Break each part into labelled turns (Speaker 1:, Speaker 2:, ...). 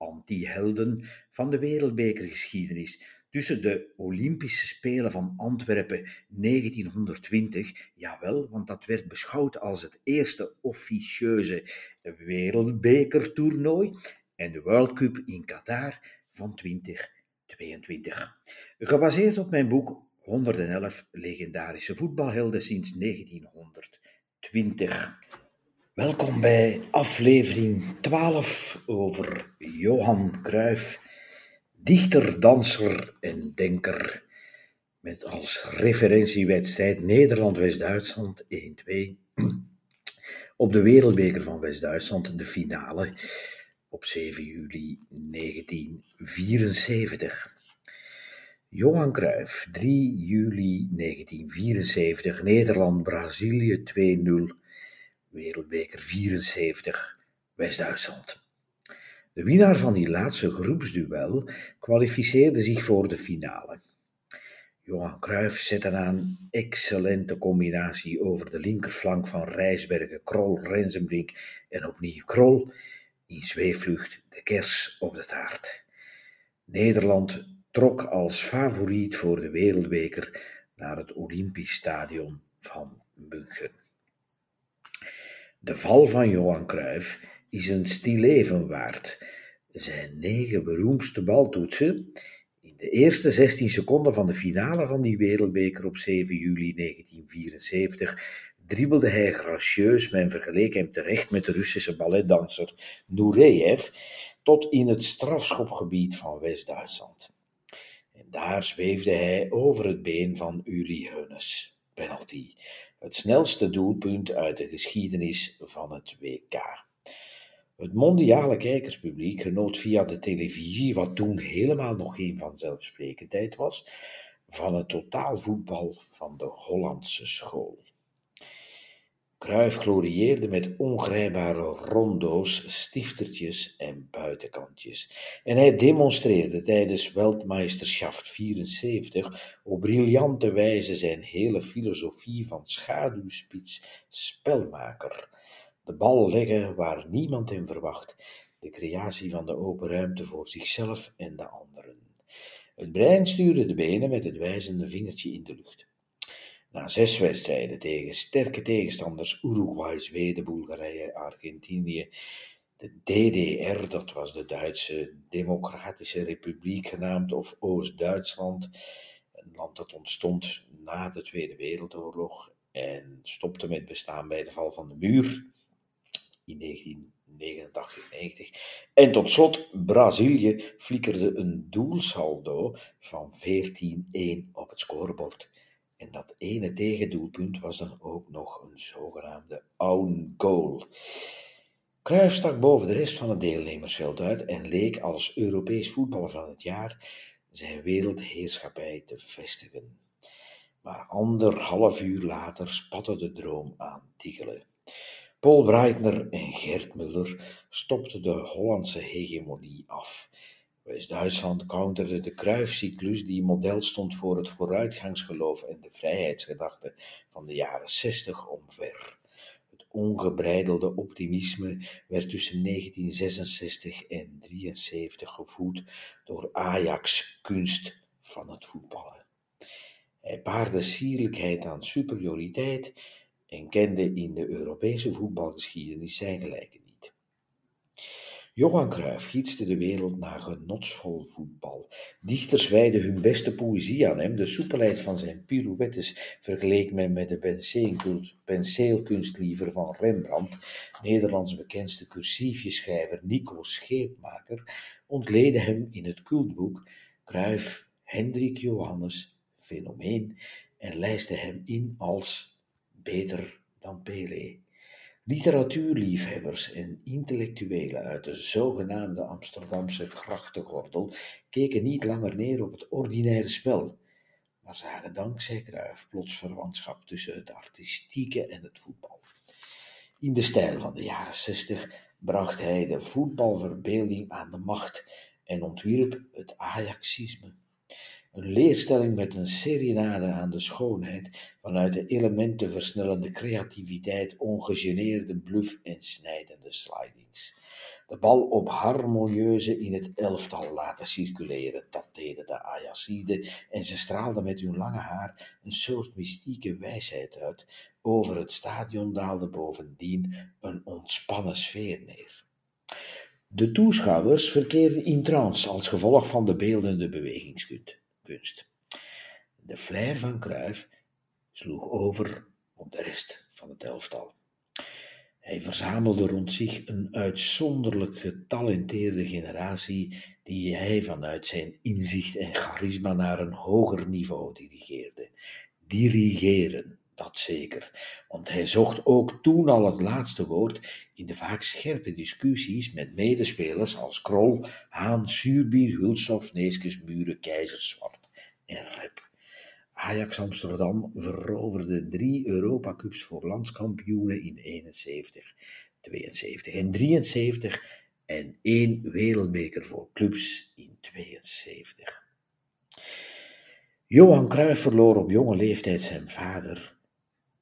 Speaker 1: anti-helden van de wereldbekergeschiedenis tussen de Olympische Spelen van Antwerpen 1920, jawel, want dat werd beschouwd als het eerste officieuze wereldbekertoernooi, en de World Cup in Qatar van 2022. Gebaseerd op mijn boek 111 legendarische voetbalhelden sinds 1920. Welkom bij aflevering 12 over Johan Cruijff dichter, danser en denker. Met als referentiewedstrijd Nederland-West-Duitsland 1-2. Op de Wereldbeker van West-Duitsland, de finale, op 7 juli 1974. Johan Cruijff, 3 juli 1974, Nederland-Brazilië 2-0, Wereldbeker 74, West-Duitsland. De winnaar van die laatste groepsduel kwalificeerde zich voor de finale. Johan Cruijff zette een excellente combinatie over de linkerflank van Rijsbergen, Krol, Rensenbrink en opnieuw Krol. In zweefvlucht de kers op de taart. Nederland trok als favoriet voor de wereldbeker naar het Olympisch Stadion van München. De val van Johan Cruijff is een stileven waard. Zijn negen beroemdste baltoetsen in de eerste 16 seconden van de finale van die wereldbeker op 7 juli 1974 dribbelde hij gracieus, men vergeleek hem terecht met de Russische balletdanser Nureyev, tot in het strafschopgebied van West-Duitsland. En daar zweefde hij over het been van Uli Heunes. Penalty. Het snelste doelpunt uit de geschiedenis van het WK. Het mondiale kijkerspubliek genoot via de televisie, wat toen helemaal nog geen vanzelfsprekendheid was, van het totaalvoetbal van de Hollandse school. Cruijff glorieerde met ongrijpbare rondo's, stiftertjes en buitenkantjes. En hij demonstreerde tijdens Weltmeisterschaft 74 op briljante wijze zijn hele filosofie van schaduwspits spelmaker de bal leggen waar niemand hem verwacht, de creatie van de open ruimte voor zichzelf en de anderen. Het brein stuurde de benen met het wijzende vingertje in de lucht. Na zes wedstrijden tegen sterke tegenstanders Uruguay, Zweden, Bulgarije, Argentinië, de DDR, dat was de Duitse Democratische Republiek genaamd, of Oost-Duitsland, een land dat ontstond na de Tweede Wereldoorlog en stopte met bestaan bij de val van de muur in 1989-90. En tot slot, Brazilië flikkerde een doelsaldo van 14-1 op het scorebord. En dat ene tegendoelpunt was dan ook nog een zogenaamde own goal. Cruijff stak boven de rest van het deelnemersveld uit en leek als Europees voetballer van het jaar zijn wereldheerschappij te vestigen. Maar anderhalf uur later spatte de droom aan Tichelen. Paul Breitner en Gert Muller stopten de Hollandse hegemonie af. West-Duitsland counterde de Kruifcyclus die model stond voor het vooruitgangsgeloof en de vrijheidsgedachte van de jaren 60 omver. Het ongebreidelde optimisme werd tussen 1966 en 1973 gevoed door Ajax kunst van het voetballen. Hij paarde sierlijkheid aan superioriteit en kende in de Europese voetbalgeschiedenis zijn gelijken. Johan Cruijff gietste de wereld naar genotsvol voetbal. Dichters wijden hun beste poëzie aan hem. De soepelheid van zijn pirouettes vergeleek men met de penseelkunstliever van Rembrandt. Nederlands bekendste cursiefjeschrijver Nico Scheepmaker ontleedde hem in het cultboek Cruijff Hendrik Johannes Fenomeen en lijstte hem in als beter dan Pelé. Literatuurliefhebbers en intellectuelen uit de zogenaamde Amsterdamse grachtengordel keken niet langer neer op het ordinaire spel, maar zagen dankzij Cruijff plots verwantschap tussen het artistieke en het voetbal. In de stijl van de jaren 60 bracht hij de voetbalverbeelding aan de macht en ontwierp het Ajaxisme. Een leerstelling met een serenade aan de schoonheid, vanuit de elementen versnellende creativiteit, ongegeneerde bluff en snijdende slidings. De bal op harmonieuze in het elftal laten circuleren, dat deden de Ajaxiden, en ze straalden met hun lange haar een soort mystieke wijsheid uit. Over het stadion daalde bovendien een ontspannen sfeer neer. De toeschouwers verkeerden in trance als gevolg van de beeldende bewegingskunst De flair van Cruyff sloeg over op de rest van het elftal. Hij verzamelde rond zich een uitzonderlijk getalenteerde generatie die hij vanuit zijn inzicht en charisma naar een hoger niveau dirigeerde. Dirigeren, dat zeker, want hij zocht ook toen al het laatste woord in de vaak scherpe discussies met medespelers als Krol, Haan, Suurbier, Hulshoff, Neeskes, Muren, Keizer, Zwart Ajax Amsterdam veroverde drie Europacups voor landskampioenen in 71, 72 en 73 en één wereldbeker voor clubs in 72. Johan Cruijff verloor op jonge leeftijd zijn vader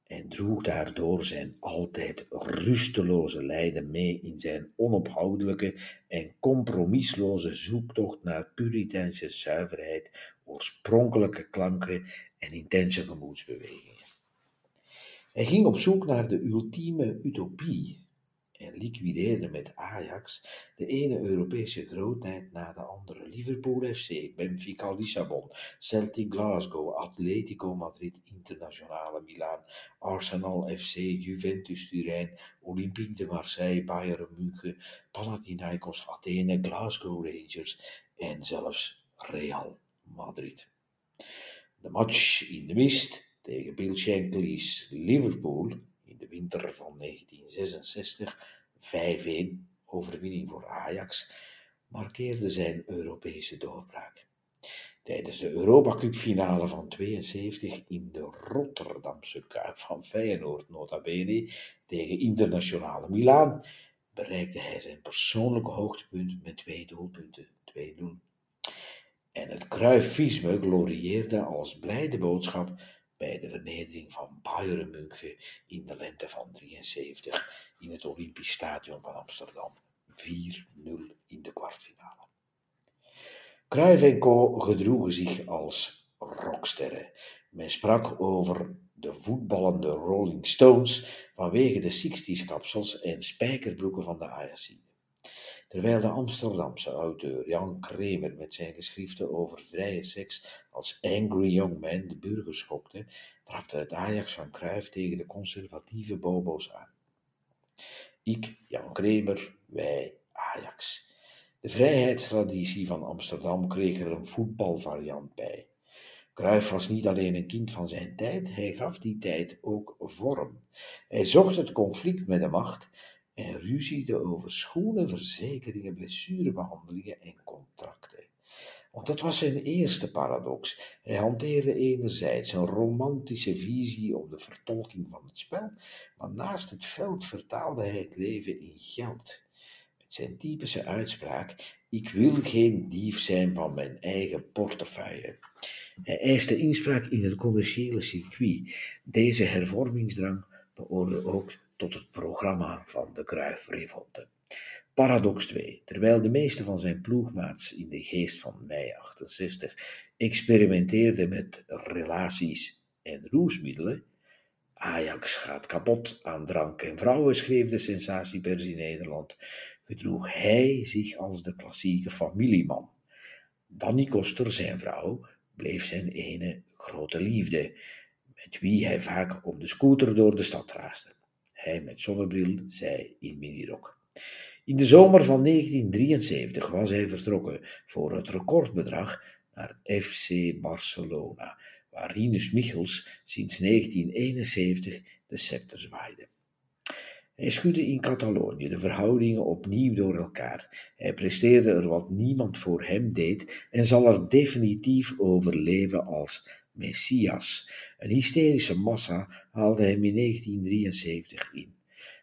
Speaker 1: en droeg daardoor zijn altijd rusteloze lijden mee in zijn onophoudelijke en compromisloze zoektocht naar puriteinse zuiverheid, oorspronkelijke klanken en intense gemoedsbewegingen. Hij ging op zoek naar de ultieme utopie en liquideerde met Ajax de ene Europese grootheid na de andere. Liverpool FC, Benfica Lissabon, Celtic Glasgow, Atletico Madrid, Internationale Milaan, Arsenal FC, Juventus Turijn, Olympique de Marseille, Bayern München, Panathinaikos Athene, Glasgow Rangers en zelfs Real Madrid. De match in de mist tegen Bill Shankly's Liverpool in de winter van 1966, 5-1 overwinning voor Ajax, markeerde zijn Europese doorbraak. Tijdens de Europa Cup finale van 72 in de Rotterdamse Kuip van Feyenoord nota bene tegen internationale Milaan bereikte hij zijn persoonlijke hoogtepunt met twee doelpunten, 2-0. En het Cruyffisme glorieerde als blijde boodschap bij de vernedering van Bayern München in de lente van 73 in het Olympisch Stadion van Amsterdam. 4-0 in de kwartfinale. Cruyff en Co. gedroegen zich als rocksterren. Men sprak over de voetballende Rolling Stones vanwege de 60s kapsels en spijkerbroeken van de Ajaxiden. Terwijl de Amsterdamse auteur Jan Kremer met zijn geschriften over vrije seks als Angry Young Man de burgers schokte, trapte het Ajax van Cruijff tegen de conservatieve bobo's aan. Ik, Jan Kremer, wij, Ajax. De vrijheidstraditie van Amsterdam kreeg er een voetbalvariant bij. Cruijff was niet alleen een kind van zijn tijd, hij gaf die tijd ook vorm. Hij zocht het conflict met de macht en ruziede over schoenen, verzekeringen, blessurebehandelingen en contracten. Want dat was zijn eerste paradox. Hij hanteerde enerzijds een romantische visie op de vertolking van het spel, maar naast het veld vertaalde hij het leven in geld. Met zijn typische uitspraak: Ik wil geen dief zijn van mijn eigen portefeuille. Hij eiste inspraak in het commerciële circuit. Deze hervormingsdrang behoorde ook tot het programma van de Kruif Revolte. Paradox 2. Terwijl de meeste van zijn ploegmaats in de geest van mei 68 experimenteerden met relaties en roesmiddelen, Ajax gaat kapot aan drank en vrouwen, schreef de sensatiepers in Nederland, gedroeg hij zich als de klassieke familieman. Danny Koster, zijn vrouw, bleef zijn ene grote liefde, met wie hij vaak op de scooter door de stad raasde. Met zonnebril, zij in minirok. In de zomer van 1973 was hij vertrokken voor het recordbedrag naar FC Barcelona, waar Rinus Michels sinds 1971 de scepter zwaaide. Hij schudde in Catalonië de verhoudingen opnieuw door elkaar. Hij presteerde er wat niemand voor hem deed en zal er definitief overleven als Messias. Een hysterische massa haalde hem in 1973 in.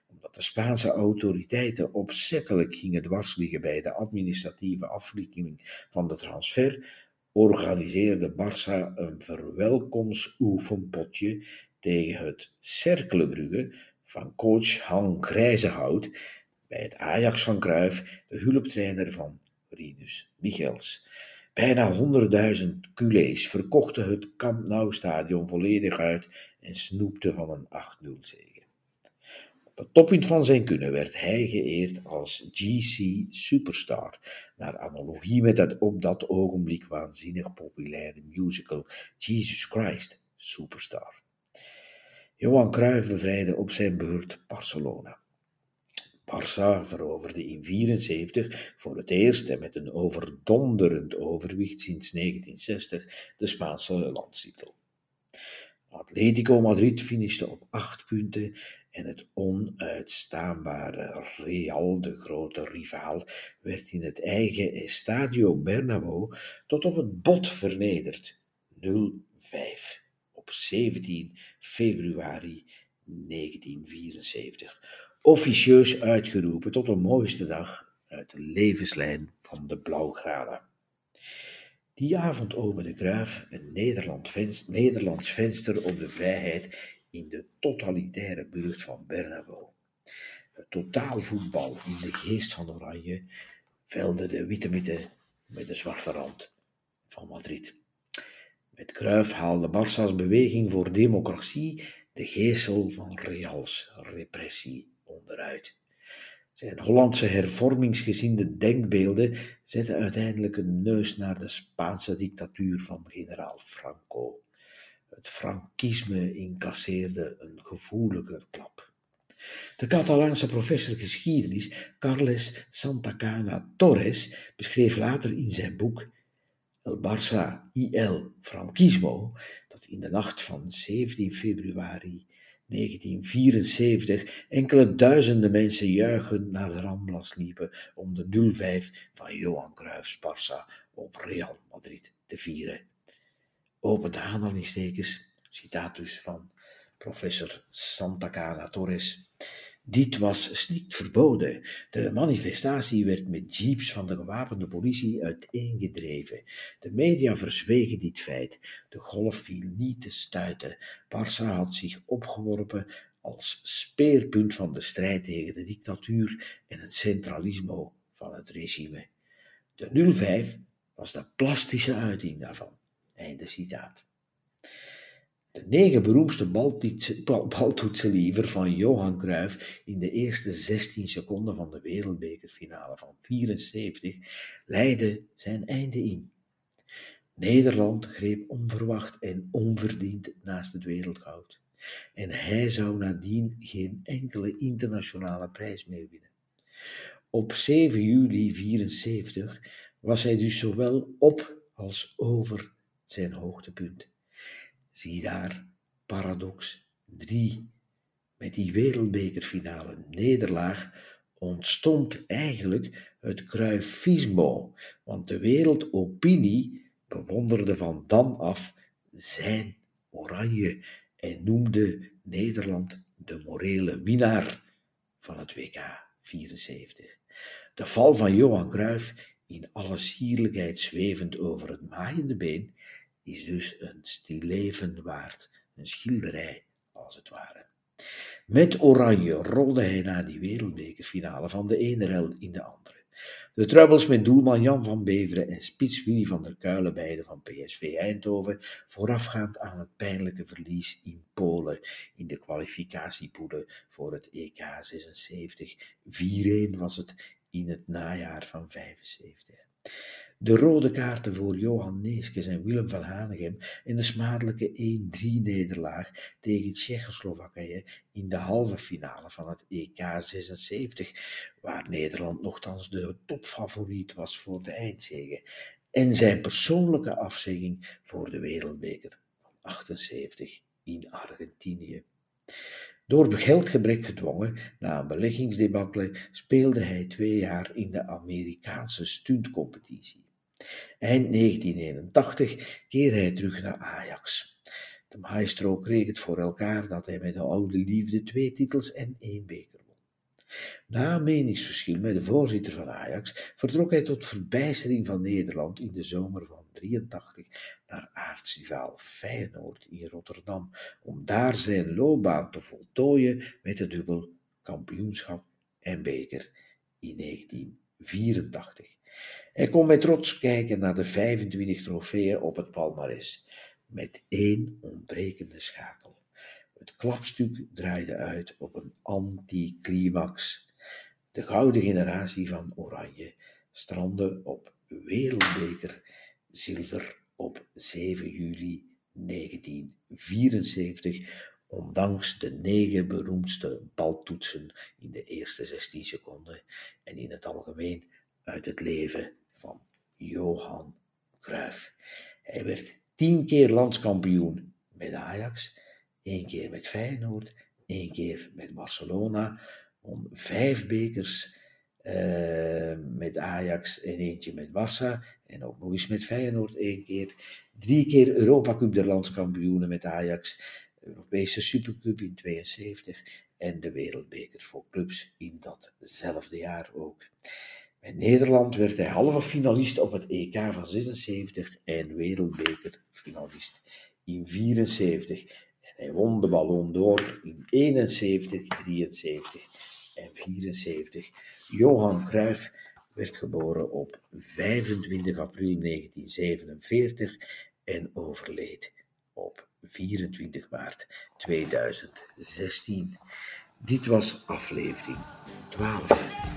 Speaker 1: Omdat de Spaanse autoriteiten opzettelijk gingen dwarsliggen bij de administratieve afwikkeling van de transfer, organiseerde Barça een verwelkomstoefenpotje tegen het Cerkelenbrugge van coach Han Grijzenhout bij het Ajax van Cruijff, de hulptrainer van Rinus Michels. Bijna 100.000 culés verkochten het Camp Nou stadion volledig uit en snoepten van een 8-0 zege. Op het toppunt van zijn kunnen werd hij geëerd als GC Superstar, naar analogie met het op dat ogenblik waanzinnig populaire musical Jesus Christ Superstar. Johan Cruijff bevrijdde op zijn beurt Barcelona. Barça veroverde in 1974 voor het eerst en met een overdonderend overwicht sinds 1960 de Spaanse landstitel. Atletico Madrid finishte op acht punten en het onuitstaanbare Real, de grote rivaal, werd in het eigen Estadio Bernabéu tot op het bot vernederd. 0-5 op 17 februari 1974 officieus uitgeroepen tot de mooiste dag uit de levenslijn van de Blauwgraden. Die avond opende Kruif een Nederlands venster op de vrijheid in de totalitaire burcht van Bernabeu. Het totaalvoetbal in de geest van Oranje velde de witte mitte met de zwarte rand van Madrid. Met Kruif haalde Barça's beweging voor democratie de geestel van Reals repressie onderuit. Zijn Hollandse hervormingsgezinde denkbeelden zetten uiteindelijk een neus naar de Spaanse dictatuur van generaal Franco. Het Frankisme incasseerde een gevoelige klap. De Catalaanse professor geschiedenis Carles Santacana Torres beschreef later in zijn boek El Barça y el Franquismo dat in de nacht van 17 februari 1974 enkele duizenden mensen juichend naar de Ramblas liepen om de 0-5 van Johan Cruijffs Barça op Real Madrid te vieren. Open de aanhalingstekens, citaat dus van professor Santa Cana Torres. Dit was strikt verboden. De manifestatie werd met jeeps van de gewapende politie uiteengedreven. De media verzwegen dit feit. De golf viel niet te stuiten. Barça had zich opgeworpen als speerpunt van de strijd tegen de dictatuur en het centralisme van het regime. De 05 was de plastische uiting daarvan. Einde citaat. De negen beroemdste baltoetsenliever van Johan Cruijff in de eerste 16 seconden van de wereldbekerfinale van 74 leidden zijn einde in. Nederland greep onverwacht en onverdiend naast het wereldgoud. En hij zou nadien geen enkele internationale prijs meer winnen. Op 7 juli 74 was hij dus zowel op als over zijn hoogtepunt. Zie daar, paradox 3. Met die wereldbekerfinale nederlaag ontstond eigenlijk het Cruyffismo, want de wereldopinie bewonderde van dan af zijn oranje en noemde Nederland de morele winnaar van het WK 74. De val van Johan Cruijff, in alle sierlijkheid zwevend over het maaiende been, is dus een stilleven waard, een schilderij als het ware. Met oranje rolde hij naar die wereldbekerfinale van de ene rel in de andere. De troubles met doelman Jan van Beveren en spits Willy van der Kuilen, beide van PSV Eindhoven, voorafgaand aan het pijnlijke verlies in Polen in de kwalificatiepoelen voor het EK 76. 4-1 was het in het najaar van 75 de rode kaarten voor Johan Neeskens en Willem van Hanegem en de smadelijke 1-3-nederlaag tegen Tsjechoslowakije in de halve finale van het EK 76, waar Nederland nogthans de topfavoriet was voor de eindzege, en zijn persoonlijke afzegging voor de wereldbeker van 78 in Argentinië. Door geldgebrek gedwongen, na een beleggingsdebakkele, speelde hij twee jaar in de Amerikaanse stuntcompetitie. Eind 1981 keerde hij terug naar Ajax. De maestro kreeg het voor elkaar dat hij met de oude liefde twee titels en één beker won. Na meningsverschil met de voorzitter van Ajax vertrok hij tot verbijstering van Nederland in de zomer van 83 naar aartsrivaal Feyenoord in Rotterdam, om daar zijn loopbaan te voltooien met de dubbel kampioenschap en beker in 1984. Hij kon met trots kijken naar de 25 trofeeën op het palmares, met één ontbrekende schakel. Het klapstuk draaide uit op een anticlimax. De gouden generatie van Oranje strandde op wereldbeker zilver op 7 juli 1974, ondanks de negen beroemdste baltoetsen in de eerste 16 seconden en in het algemeen uit het leven van Johan Cruijff. Hij werd tien keer landskampioen met Ajax, één keer met Feyenoord, één keer met Barcelona, om vijf bekers uh, met Ajax en eentje met Barça. En ook nog eens met Feyenoord één keer. Drie keer Europa Cup der landskampioenen met Ajax. Europese Supercup in 72 en de Wereldbeker voor clubs in datzelfde jaar ook. Nederland werd hij halve finalist op het EK van 76 en wereldbekerfinalist in 74. En hij won de Ballon d'Or in 71, 73 en 74. Johan Cruijff werd geboren op 25 april 1947 en overleed op 24 maart 2016. Dit was aflevering 12.